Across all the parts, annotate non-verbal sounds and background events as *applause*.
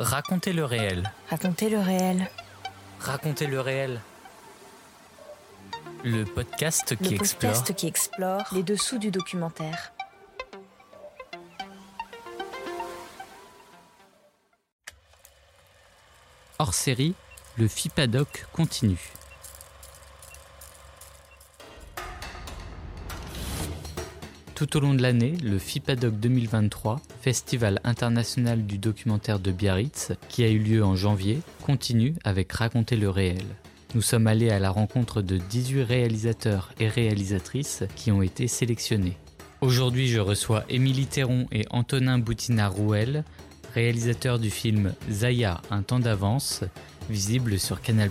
Racontez le réel. Racontez le réel. Racontez le réel. Le podcast qui le explore. podcast qui explore les dessous du documentaire. Hors série, le FIPADOC continue. Tout au long de l'année, le FIPADOC 2023, Festival international du documentaire de Biarritz, qui a eu lieu en janvier, continue avec Raconter le réel. Nous sommes allés à la rencontre de 18 réalisateurs et réalisatrices qui ont été sélectionnés. Aujourd'hui, je reçois Émilie Théron et Antonin Boutina-Rouel, réalisateurs du film Zaya, un temps d'avance, visible sur Canal+.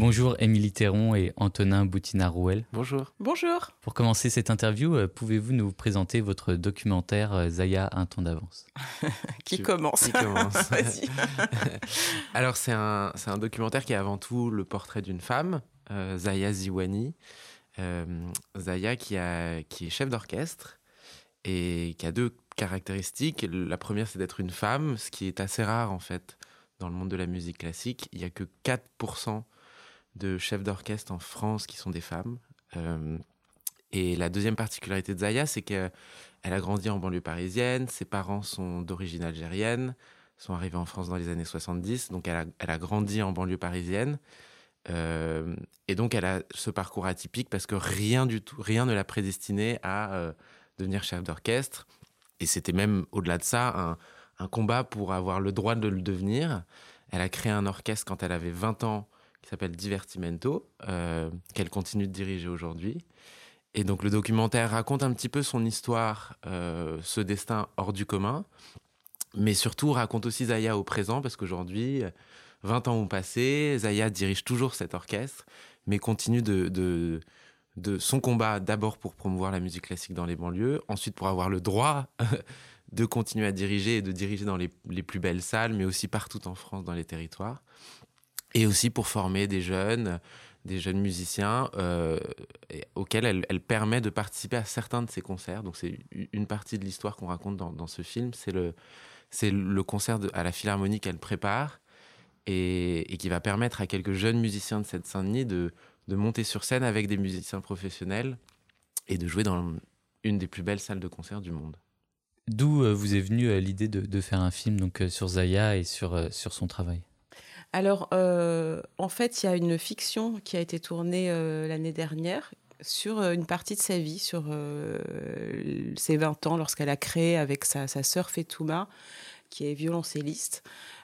Bonjour Émilie Théron et Antonin Boutina-Rouel. Bonjour. Bonjour. Pour commencer cette interview, euh, pouvez-vous nous présenter votre documentaire euh, Zaya, un temps d'avance? *laughs* Qui commence Qui commence *laughs* Vas-y. *laughs* Alors, c'est un, c'est un documentaire qui est avant tout le portrait d'une femme, euh, Zaya Ziwani. Euh, Zaya qui, a, qui est chef d'orchestre et qui a deux caractéristiques. La première, c'est d'être une femme, ce qui est assez rare en fait dans le monde de la musique classique. Il n'y a que 4% de chefs d'orchestre en France qui sont des femmes. Euh, et la deuxième particularité de Zaya, c'est qu'elle a grandi en banlieue parisienne, ses parents sont d'origine algérienne, sont arrivés en France dans les années 70, donc elle a, grandi en banlieue parisienne. Euh, et donc elle a ce parcours atypique parce que rien du tout, rien ne l'a prédestinée à euh, devenir chef d'orchestre. Et c'était même au-delà de ça un, un combat pour avoir le droit de le devenir. Elle a créé un orchestre quand elle avait 20 ans qui s'appelle Divertimento, euh, qu'elle continue de diriger aujourd'hui. Et donc le documentaire raconte un petit peu son histoire, euh, ce destin hors du commun, mais surtout raconte aussi Zaya au présent, parce qu'aujourd'hui, 20 ans ont passé, Zaya dirige toujours cet orchestre, mais continue de, de, de son combat d'abord pour promouvoir la musique classique dans les banlieues, ensuite pour avoir le droit *laughs* de continuer à diriger et de diriger dans les, les plus belles salles, mais aussi partout en France, dans les territoires. Et aussi pour former des jeunes, des jeunes musiciens euh, auxquels elle, permet de participer à certains de ses concerts. Donc c'est une partie de l'histoire qu'on raconte dans, ce film. C'est le, concert à la Philharmonie qu'elle prépare et, qui va permettre à quelques jeunes musiciens de cette Saint-Denis de, monter sur scène avec des musiciens professionnels et de jouer dans une des plus belles salles de concert du monde. D'où euh, vous est venue euh, l'idée de, faire un film donc, sur Zaya et sur son travail? Alors, euh, en fait, il y a une fiction qui a été tournée euh, l'année dernière sur euh, une partie de sa vie, sur ses 20 ans, lorsqu'elle a créé avec sa, sa sœur Fetouma, qui est violoncelliste,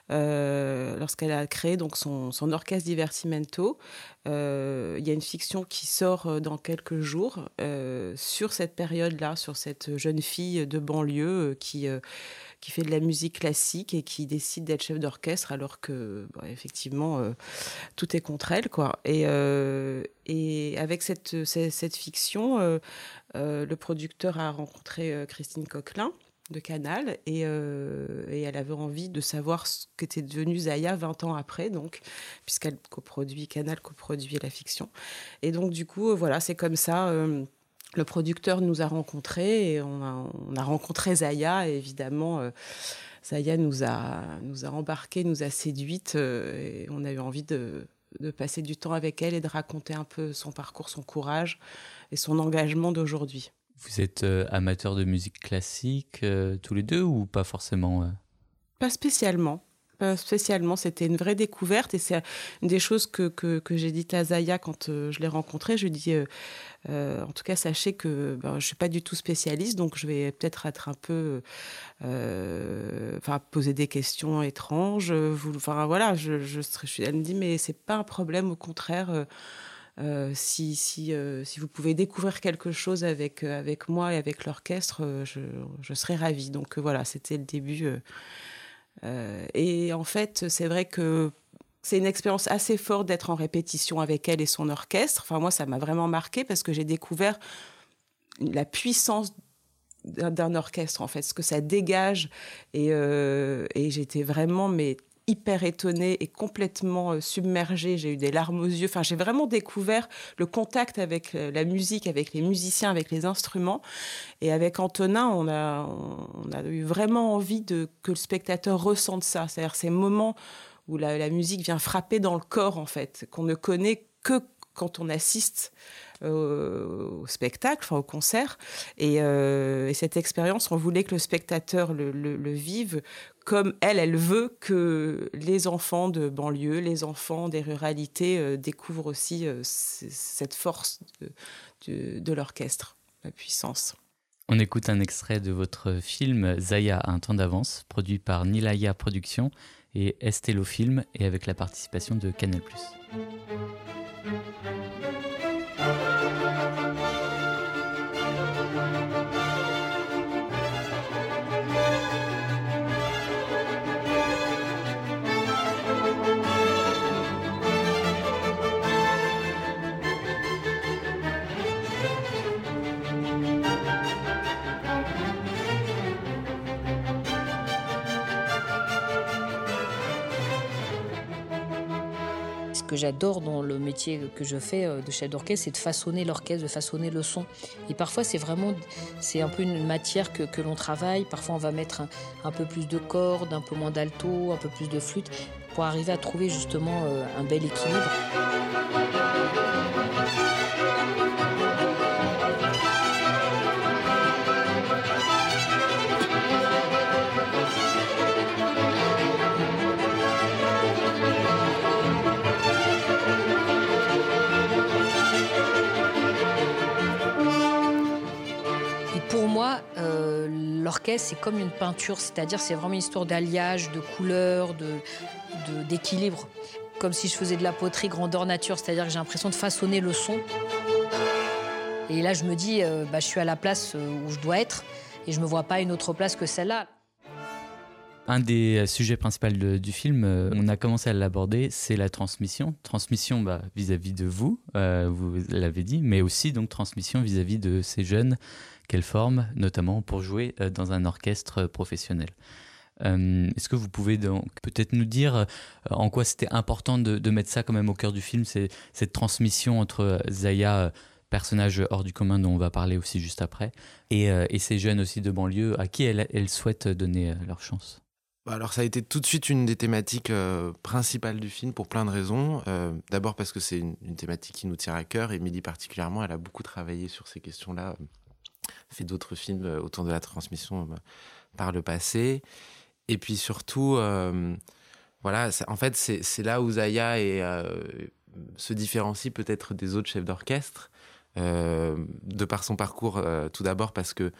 euh, lorsqu'elle a créé donc son, orchestre Divertimento. Euh, Il y a une fiction qui sort euh, dans quelques jours sur cette période-là, sur cette jeune fille de banlieue qui, qui fait de la musique classique et qui décide d'être chef d'orchestre alors que, bah, effectivement, tout est contre elle, quoi. Et, avec cette, cette, fiction, le producteur a rencontré Christine Coquelin de Canal et, euh, et elle avait envie de savoir ce qu'était devenu Zaya 20 ans après, donc, puisqu'elle coproduit, Canal coproduit la fiction. Et donc, du coup, euh, voilà, c'est comme ça. euh, le producteur nous a rencontrés et on a, on a rencontré Zaya et évidemment Zaya nous a, nous a embarqués, nous a séduites et on a eu envie de, de passer du temps avec elle et de raconter un peu son parcours, son courage et son engagement d'aujourd'hui. Vous êtes euh, amateur de musique classique euh, tous les deux ou pas forcément euh? Pas spécialement. Spécialement, c'était une vraie découverte et c'est une des choses que, que, que j'ai dit à Zaya quand je l'ai rencontrée. Je lui ai dit, en tout cas, sachez que ben, je suis pas du tout spécialiste, donc je vais peut-être être un peu, poser des questions étranges. enfin, voilà, je, je, je- elle me dit, mais c'est pas un problème, au contraire. Euh, si, si, euh, si vous pouvez découvrir quelque chose avec, euh, avec moi et avec l'orchestre, je, je serais ravie. Donc voilà, c'était le début. et en fait, c'est vrai que c'est une expérience assez forte d'être en répétition avec elle et son orchestre. Enfin, moi, ça m'a vraiment marqué parce que j'ai découvert la puissance d'un orchestre, en fait, ce que ça dégage. Et, et j'étais vraiment, mais hyper étonnée et complètement euh, submergée. J'ai eu des larmes aux yeux. Enfin, j'ai vraiment découvert le contact avec euh, la musique, avec les musiciens, avec les instruments. Et avec Antonin, on a, on a eu vraiment envie de, que le spectateur ressente ça. C'est-à-dire ces moments où la, musique vient frapper dans le corps, en fait, qu'on ne connaît que quand on assiste euh, au spectacle, enfin au concert. Et, cette expérience, on voulait que le spectateur le, vive comme elle, elle veut que les enfants de banlieue, les enfants des ruralités euh, découvrent aussi cette force de, l'orchestre, la puissance. On écoute un extrait de votre film Zaya un temps d'avance, produit par Nilaya Productions et Estelo Film et avec la participation de Canal+. Que j'adore dans le métier que je fais euh, de chef d'orchestre, c'est de façonner l'orchestre, de façonner le son. Et parfois, c'est vraiment, c'est un peu une matière que, que l'on travaille. Parfois, on va mettre un, un, peu plus de cordes, un peu moins d'alto, un peu plus de flûte, pour arriver à trouver justement euh, un bel équilibre. L'orchestre, c'est comme une peinture, c'est-à-dire c'est vraiment une histoire d'alliage, de couleurs, de, d'équilibre. Comme si je faisais de la poterie grandeur nature, c'est-à-dire que j'ai l'impression de façonner le son. Et là, je me dis, euh, bah, je suis à la place euh, où je dois être et je ne me vois pas une autre place que celle-là. Un des sujets principaux du film, euh, on a commencé à l'aborder, c'est la transmission. Transmission bah, vis-à-vis de vous, vous l'avez dit, mais aussi donc transmission vis-à-vis de ces jeunes quelle forme, notamment pour jouer euh, dans un orchestre professionnel. Euh, est-ce que vous pouvez peut-être nous dire euh, en quoi c'était important de, mettre ça quand même au cœur du film, cette transmission entre Zaya, personnage hors du commun dont on va parler aussi juste après, et, ces jeunes aussi de banlieue à qui elle, souhaite donner leur chance? Bah, alors ça a été tout de suite une des thématiques principales du film pour plein de raisons. D'abord parce que c'est une, thématique qui nous tient à cœur. et Midi particulièrement, elle a beaucoup travaillé sur ces questions-là fait d'autres films euh, autour de la transmission euh, par le passé. Et puis surtout, euh, voilà, en fait, c'est là où Zaya se différencie peut-être des autres chefs d'orchestre. de par son parcours, tout d'abord parce que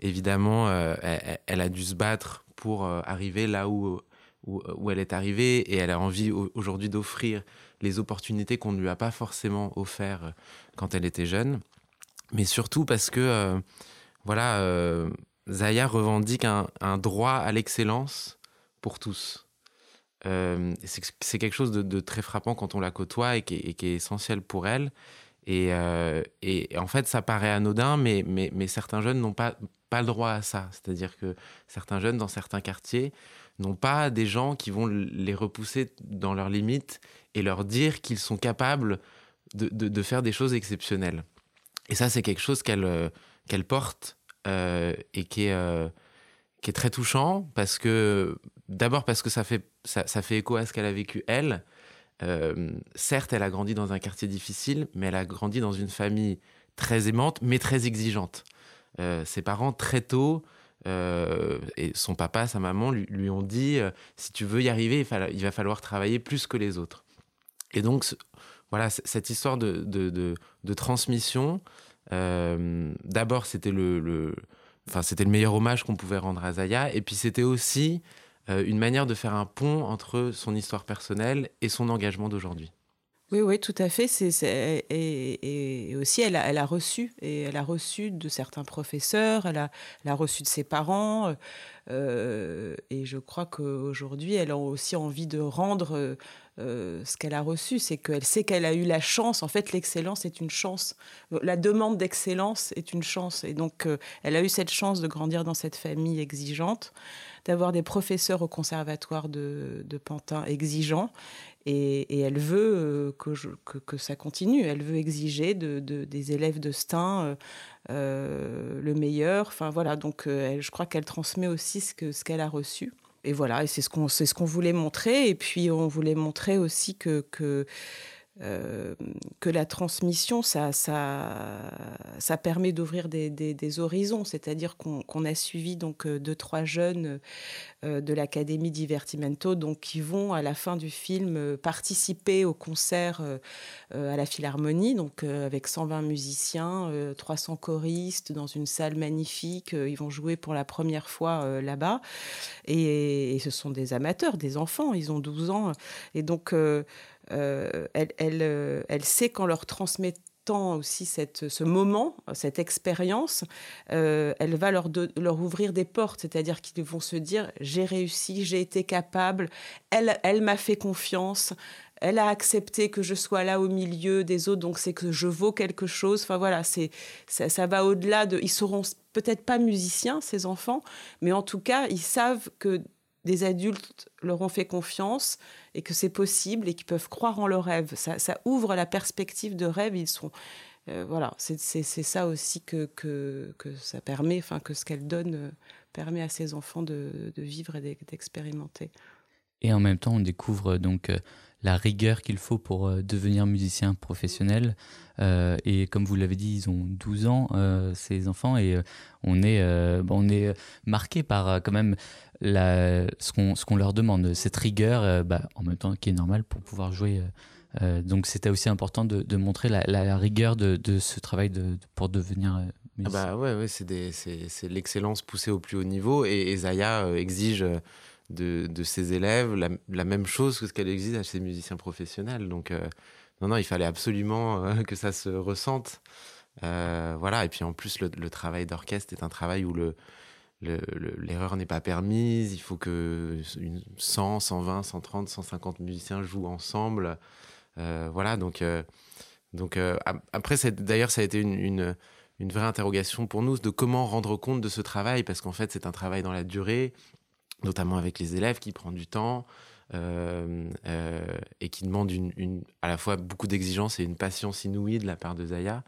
évidemment, elle, a dû se battre pour arriver là où, où, elle est arrivée et elle a envie aujourd'hui d'offrir les opportunités qu'on ne lui a pas forcément offert quand elle était jeune mais surtout parce que voilà, euh, Zaya revendique un, droit à l'excellence pour tous. Euh, c'est quelque chose de, très frappant quand on la côtoie et qui, est, essentiel pour elle. Et, en fait, ça paraît anodin, mais, certains jeunes n'ont pas, le droit à ça. C'est-à-dire que certains jeunes, dans certains quartiers, n'ont pas des gens qui vont les repousser dans leurs limites et leur dire qu'ils sont capables de, faire des choses exceptionnelles. Et ça, c'est quelque chose qu'elle euh, porte euh, et qui est, euh, qui est très touchant parce que, d'abord parce que ça fait, ça, ça fait écho à ce qu'elle a vécu elle. certes, elle a grandi dans un quartier difficile, mais elle a grandi dans une famille très aimante, mais très exigeante. ses parents, très tôt, et son papa, sa maman lui, lui ont dit si tu veux y arriver, il, il, va falloir travailler plus que les autres. Et donc, voilà, cette histoire de, de, transmission, euh, d'abord, c'était le, enfin, c'était le meilleur hommage qu'on pouvait rendre à Zaya. Et puis, c'était aussi euh, une manière de faire un pont entre son histoire personnelle et son engagement d'aujourd'hui. Oui, oui, tout à fait. Et, aussi, elle a, elle a, reçu, et elle a reçu de certains professeurs, elle a, elle reçu de ses parents. Euh, et je crois qu'aujourd'hui, elle a aussi envie de rendre euh, ce qu'elle a reçu, c'est qu'elle sait qu'elle a eu la chance. En fait, l'excellence est une chance. La demande d'excellence est une chance. Et donc, euh, elle a eu cette chance de grandir dans cette famille exigeante, d'avoir des professeurs au conservatoire de, Pantin exigeants. Et, elle veut que, que, ça continue. Elle veut exiger de, des élèves de Stein le meilleur. Enfin voilà, donc je crois qu'elle transmet aussi ce qu'elle a reçu et voilà, c'est ce qu'on voulait montrer. Et puis on voulait montrer aussi que euh, que la transmission, ça, ça, ça permet d'ouvrir des, horizons. C'est-à-dire qu'on a suivi donc euh, deux, trois jeunes euh, de l'Académie Divertimento, donc qui vont à la fin du film participer au concert à la Philharmonie, donc avec 120 musiciens, 300 choristes dans une salle magnifique. Ils vont jouer pour la première fois là-bas. Et, et, ce sont des amateurs, des enfants. Ils ont 12 ans. Et donc euh, elle, euh, elle, sait qu'en leur transmettant aussi cette, ce moment, cette expérience, euh, elle va leur, leur ouvrir des portes, c'est-à-dire qu'ils vont se dire j'ai réussi, j'ai été capable, elle, elle m'a fait confiance, elle a accepté que je sois là au milieu des autres, donc c'est que je vaux quelque chose. Enfin voilà, c'est ça, ça va au-delà de. Ils seront peut-être pas musiciens ces enfants, mais en tout cas ils savent que des adultes leur ont fait confiance et que c'est possible et qu'ils peuvent croire en leurs rêves. Ça, ouvre la perspective de rêve. Ils sont, euh, voilà, c'est ça aussi que, que, ça permet, enfin que ce qu'elle donne euh, permet à ces enfants de, vivre et d'expérimenter. Et en même temps, on découvre donc euh, la rigueur qu'il faut pour devenir musicien professionnel. et comme vous l'avez dit, ils ont 12 ans, ces enfants, et on est, on est marqué par quand même la, ce qu'on leur demande, cette rigueur, euh, bah, en même temps qui est normal pour pouvoir jouer. Euh, euh, donc c'était aussi important de, montrer la, rigueur de, ce travail de, pour devenir ah bah ouais, ouais c'est l'excellence poussée au plus haut niveau et, Zaya exige de, ses élèves la, même chose que ce qu'elle exige à ses musiciens professionnels. Donc non, non, il fallait absolument *laughs* que ça se ressente. voilà, et puis en plus le, travail d'orchestre est un travail où le, l'erreur n'est pas permise, il faut que 100, 120, 130, 150 musiciens jouent ensemble. Euh, voilà, donc, euh, donc euh, après, d'ailleurs, ça a été une, une, vraie interrogation pour nous de comment rendre compte de ce travail, parce qu'en fait, c'est un travail dans la durée, notamment avec les élèves qui prend du temps. et qui demande une, à la fois beaucoup d'exigences et une patience inouïe de la part de Zaya.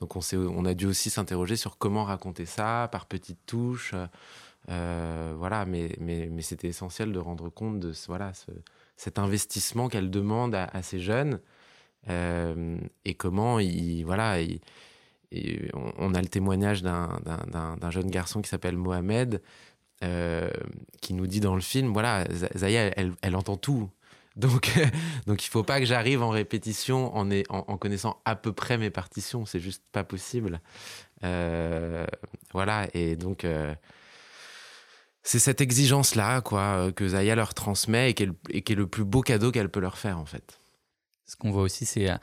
Donc on, on a dû aussi s'interroger sur comment raconter ça par petites touches. Euh, voilà, mais, mais, mais c'était essentiel de rendre compte de voilà, cet investissement qu'elle demande à, ces jeunes euh, et comment il, voilà, on, a le témoignage d'un jeune garçon qui s'appelle Mohamed qui nous dit dans le film voilà, Zaya, elle, entend tout. Donc, *laughs* donc il faut pas que j'arrive en répétition en, en, connaissant à peu près mes partitions. C'est juste pas possible. Euh, voilà. Et donc, euh, c'est cette exigence-là, quoi, que Zaya leur transmet et qui est, le plus beau cadeau qu'elle peut leur faire, en fait. Ce qu'on voit aussi, c'est euh,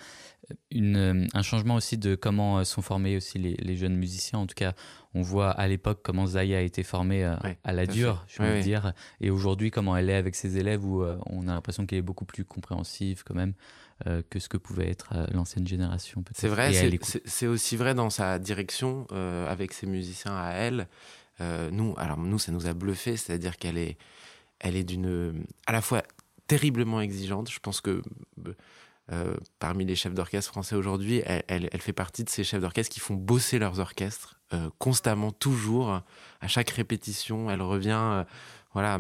une, un changement aussi de comment sont formés aussi les, les, jeunes musiciens. En tout cas, on voit à l'époque comment Zaya a été formée euh, à la dure, je veux dire, et aujourd'hui comment elle est avec ses élèves où euh, on a l'impression qu'elle est beaucoup plus compréhensive quand même euh, que ce que pouvait être l'ancienne génération. C'est vrai, c'est aussi vrai dans sa direction avec ses musiciens à elle. nous, alors nous, ça nous a bluffé, c'est-à-dire qu'elle est, elle est d'une, à la fois terriblement exigeante. Je pense que parmi les chefs d'orchestre français aujourd'hui, elle, fait partie de ces chefs d'orchestre qui font bosser leurs orchestres euh, constamment, toujours, à chaque répétition, elle revient, euh, voilà,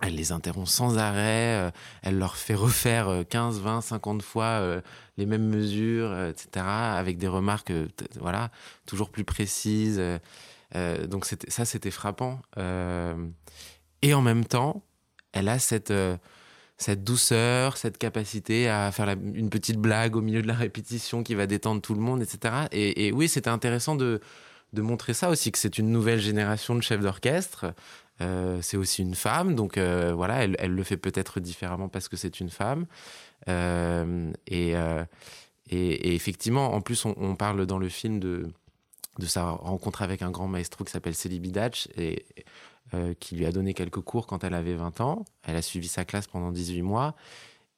elle les interrompt sans arrêt, euh, elle leur fait refaire 15, 20, 50 fois les mêmes mesures, etc., avec des remarques, voilà, toujours plus précises. donc ça, c'était frappant. et en même temps, elle a cette cette douceur, cette capacité à faire une petite blague au milieu de la répétition qui va détendre tout le monde, etc. et oui, c'était intéressant de, montrer ça aussi, que c'est une nouvelle génération de chefs d'orchestre. Euh, c'est aussi une femme, donc euh, voilà, elle, le fait peut-être différemment parce que c'est une femme. Euh, et, effectivement, en plus, on, parle dans le film de, sa rencontre avec un grand maestro qui s'appelle Célie et qui lui a donné quelques cours quand elle avait 20 ans. Elle a suivi sa classe pendant 18 mois.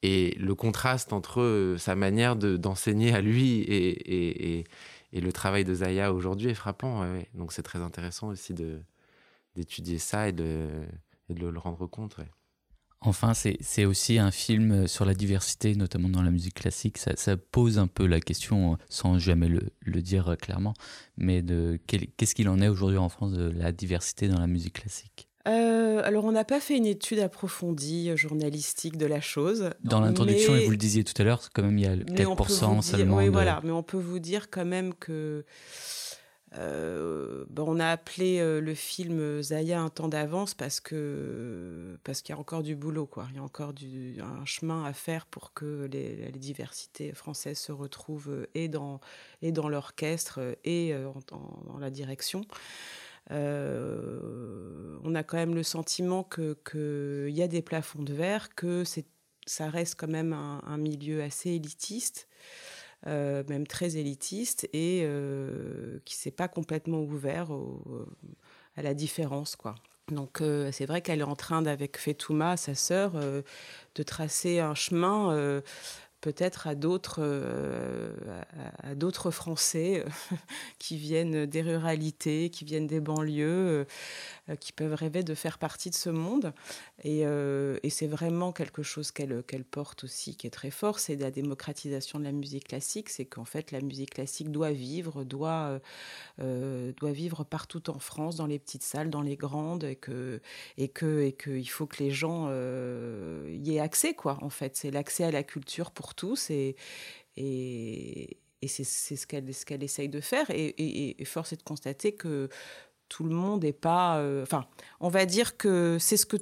Et le contraste entre sa manière d'enseigner à lui et, le travail de Zaya aujourd'hui est frappant. Donc c'est très intéressant aussi d'étudier ça et de le, rendre compte. Enfin, c'est aussi un film sur la diversité, notamment dans la musique classique. Ça, pose un peu la question, sans jamais le, le dire clairement, mais de qu'est-ce qu'il en est aujourd'hui en France de la diversité dans la musique classique? Euh, alors, on n'a pas fait une étude approfondie euh, journalistique de la chose. Dans l'introduction, et vous le disiez tout à l'heure, quand même, il y a 4% seulement. Oui, voilà, mais on peut vous dire quand même que euh, on a appelé euh, le film Zaya un temps d'avance parce que parce qu'il y a encore du boulot, quoi. Il y a encore du, un chemin à faire pour que les, diversités françaises se retrouvent euh, et dans et dans l'orchestre et dans la direction. on a quand même le sentiment que qu'il y a des plafonds de verre, que c'est ça reste quand même un milieu assez élitiste. Euh, même très élitiste et euh, qui s'est pas complètement ouvert à la différence, quoi. Donc euh, c'est vrai qu'elle est en train, avec Fetouma, sa sœur, de tracer un chemin peut-être à d'autres euh, à, d'autres Français euh, *laughs* qui viennent des ruralités, qui viennent des banlieues, euh, qui peuvent rêver de faire partie de ce monde. Et, et c'est vraiment quelque chose qu'elle qu'elle porte aussi, qui est très fort, c'est la démocratisation de la musique classique. C'est qu'en fait, la musique classique doit vivre, doit, doit vivre partout en France, dans les petites salles, dans les grandes, et que et que et que faut que les gens y aient accès, quoi. En fait, c'est l'accès à la culture pour tous et, et, c'est ce qu'elle ce qu'elle essaye de faire. Et, force est de constater que tout le monde n'est pas. Euh, enfin, on va dire que c'est ce que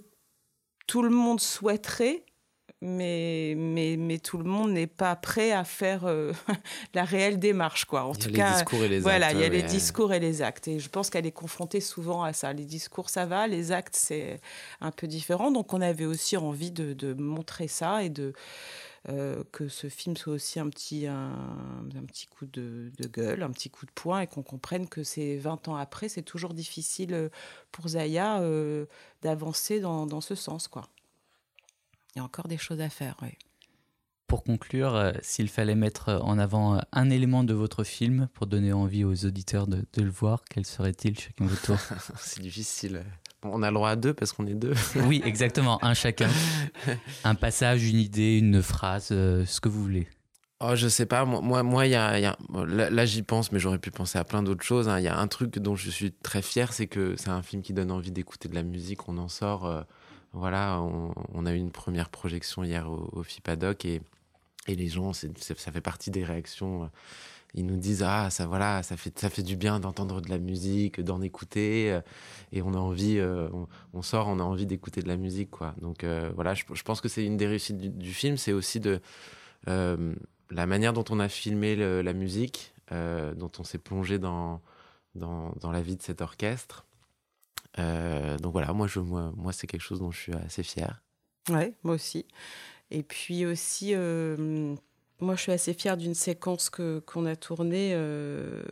tout le monde souhaiterait, mais, mais, mais tout le monde n'est pas prêt à faire euh, *laughs* la réelle démarche. Quoi. En il y tout a cas, les discours et les voilà, actes. il y a les discours et les actes. Et je pense qu'elle est confrontée souvent à ça. Les discours, ça va, les actes, c'est un peu différent. Donc on avait aussi envie de, de montrer ça et de euh, que ce film soit aussi un petit, un, petit coup de, gueule, un petit coup de poing, et qu'on comprenne que c'est 20 ans après, c'est toujours difficile euh, pour Zaya euh, d'avancer dans, ce sens. quoi. Il y a encore des choses à faire, oui. Pour conclure, s'il fallait mettre en avant un élément de votre film pour donner envie aux auditeurs de, de le voir, quel serait-il chacun votre tour? *laughs* C'est difficile on a le droit à deux parce qu'on est deux. *laughs* oui, exactement, un chacun. Un passage, une idée, une phrase, euh, ce que vous voulez. Oh, je sais pas, moi, moi, y a, là, j'y pense, mais j'aurais pu penser à plein d'autres choses. Hein. Il y a un truc dont je suis très fier, c'est que c'est un film qui donne envie d'écouter de la musique. On en sort, euh, voilà, on, a eu une première projection hier au, au FIPADOC et, et les gens, ça fait partie des réactions. Euh, ils nous disent ah ça voilà ça fait ça fait du bien d'entendre de la musique d'en écouter euh, et on a envie euh, on, sort on a envie d'écouter de la musique quoi. Donc euh, voilà je, pense que c'est une des réussites du, film c'est aussi de la manière dont on a filmé la musique dont on s'est plongé dans, dans, dans la vie de cet orchestre. Donc voilà moi je moi, moi c'est quelque chose dont je suis assez fier ouais moi aussi. Et puis aussi moi, je suis assez fière d'une séquence que qu'on a tournée euh,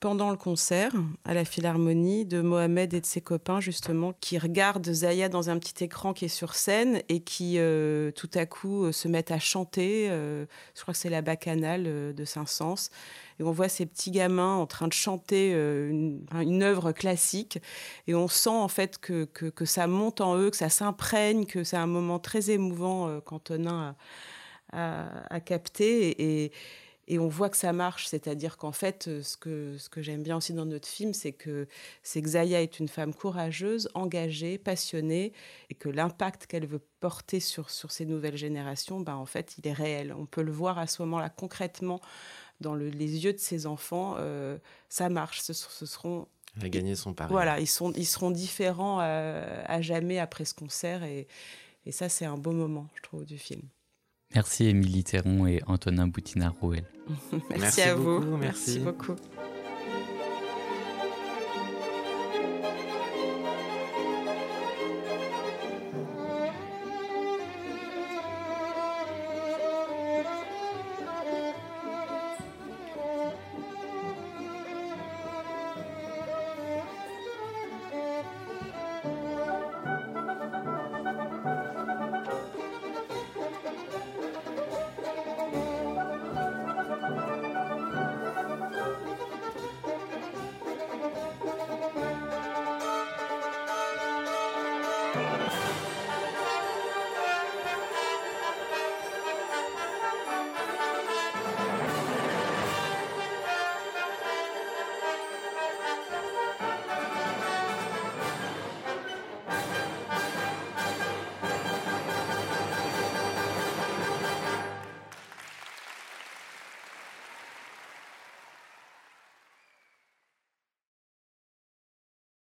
pendant le concert à la Philharmonie de Mohamed et de ses copains, justement, qui regardent Zaya dans un petit écran qui est sur scène et qui, euh, tout à coup, euh, se mettent à chanter. je crois que c'est la bacchanale de Saint-Saëns. Et on voit ces petits gamins en train de chanter une, œuvre classique. Et on sent, en fait, que, que, que ça monte en eux, que ça s'imprègne, que c'est un moment très émouvant qu'Antonin a à, capter et, et, on voit que ça marche. C'est-à-dire qu'en fait, euh, ce que, ce que j'aime bien aussi dans notre film, c'est que, c'est que Zaya est une femme courageuse, engagée, passionnée et que l'impact qu'elle veut porter sur, sur ces nouvelles générations, ben, en fait, il est réel. On peut le voir à ce moment-là concrètement dans le, les yeux de ses enfants. Euh, ça marche. Ce, ce seront elle a gagné son pari. Voilà, ils, sont, ils seront différents euh, à, jamais après ce concert. Et, et ça, c'est un beau moment, je trouve, du film. Merci Émilie Théron et Antonin Boutinard-Rouel. *laughs* merci, à vous. merci beaucoup.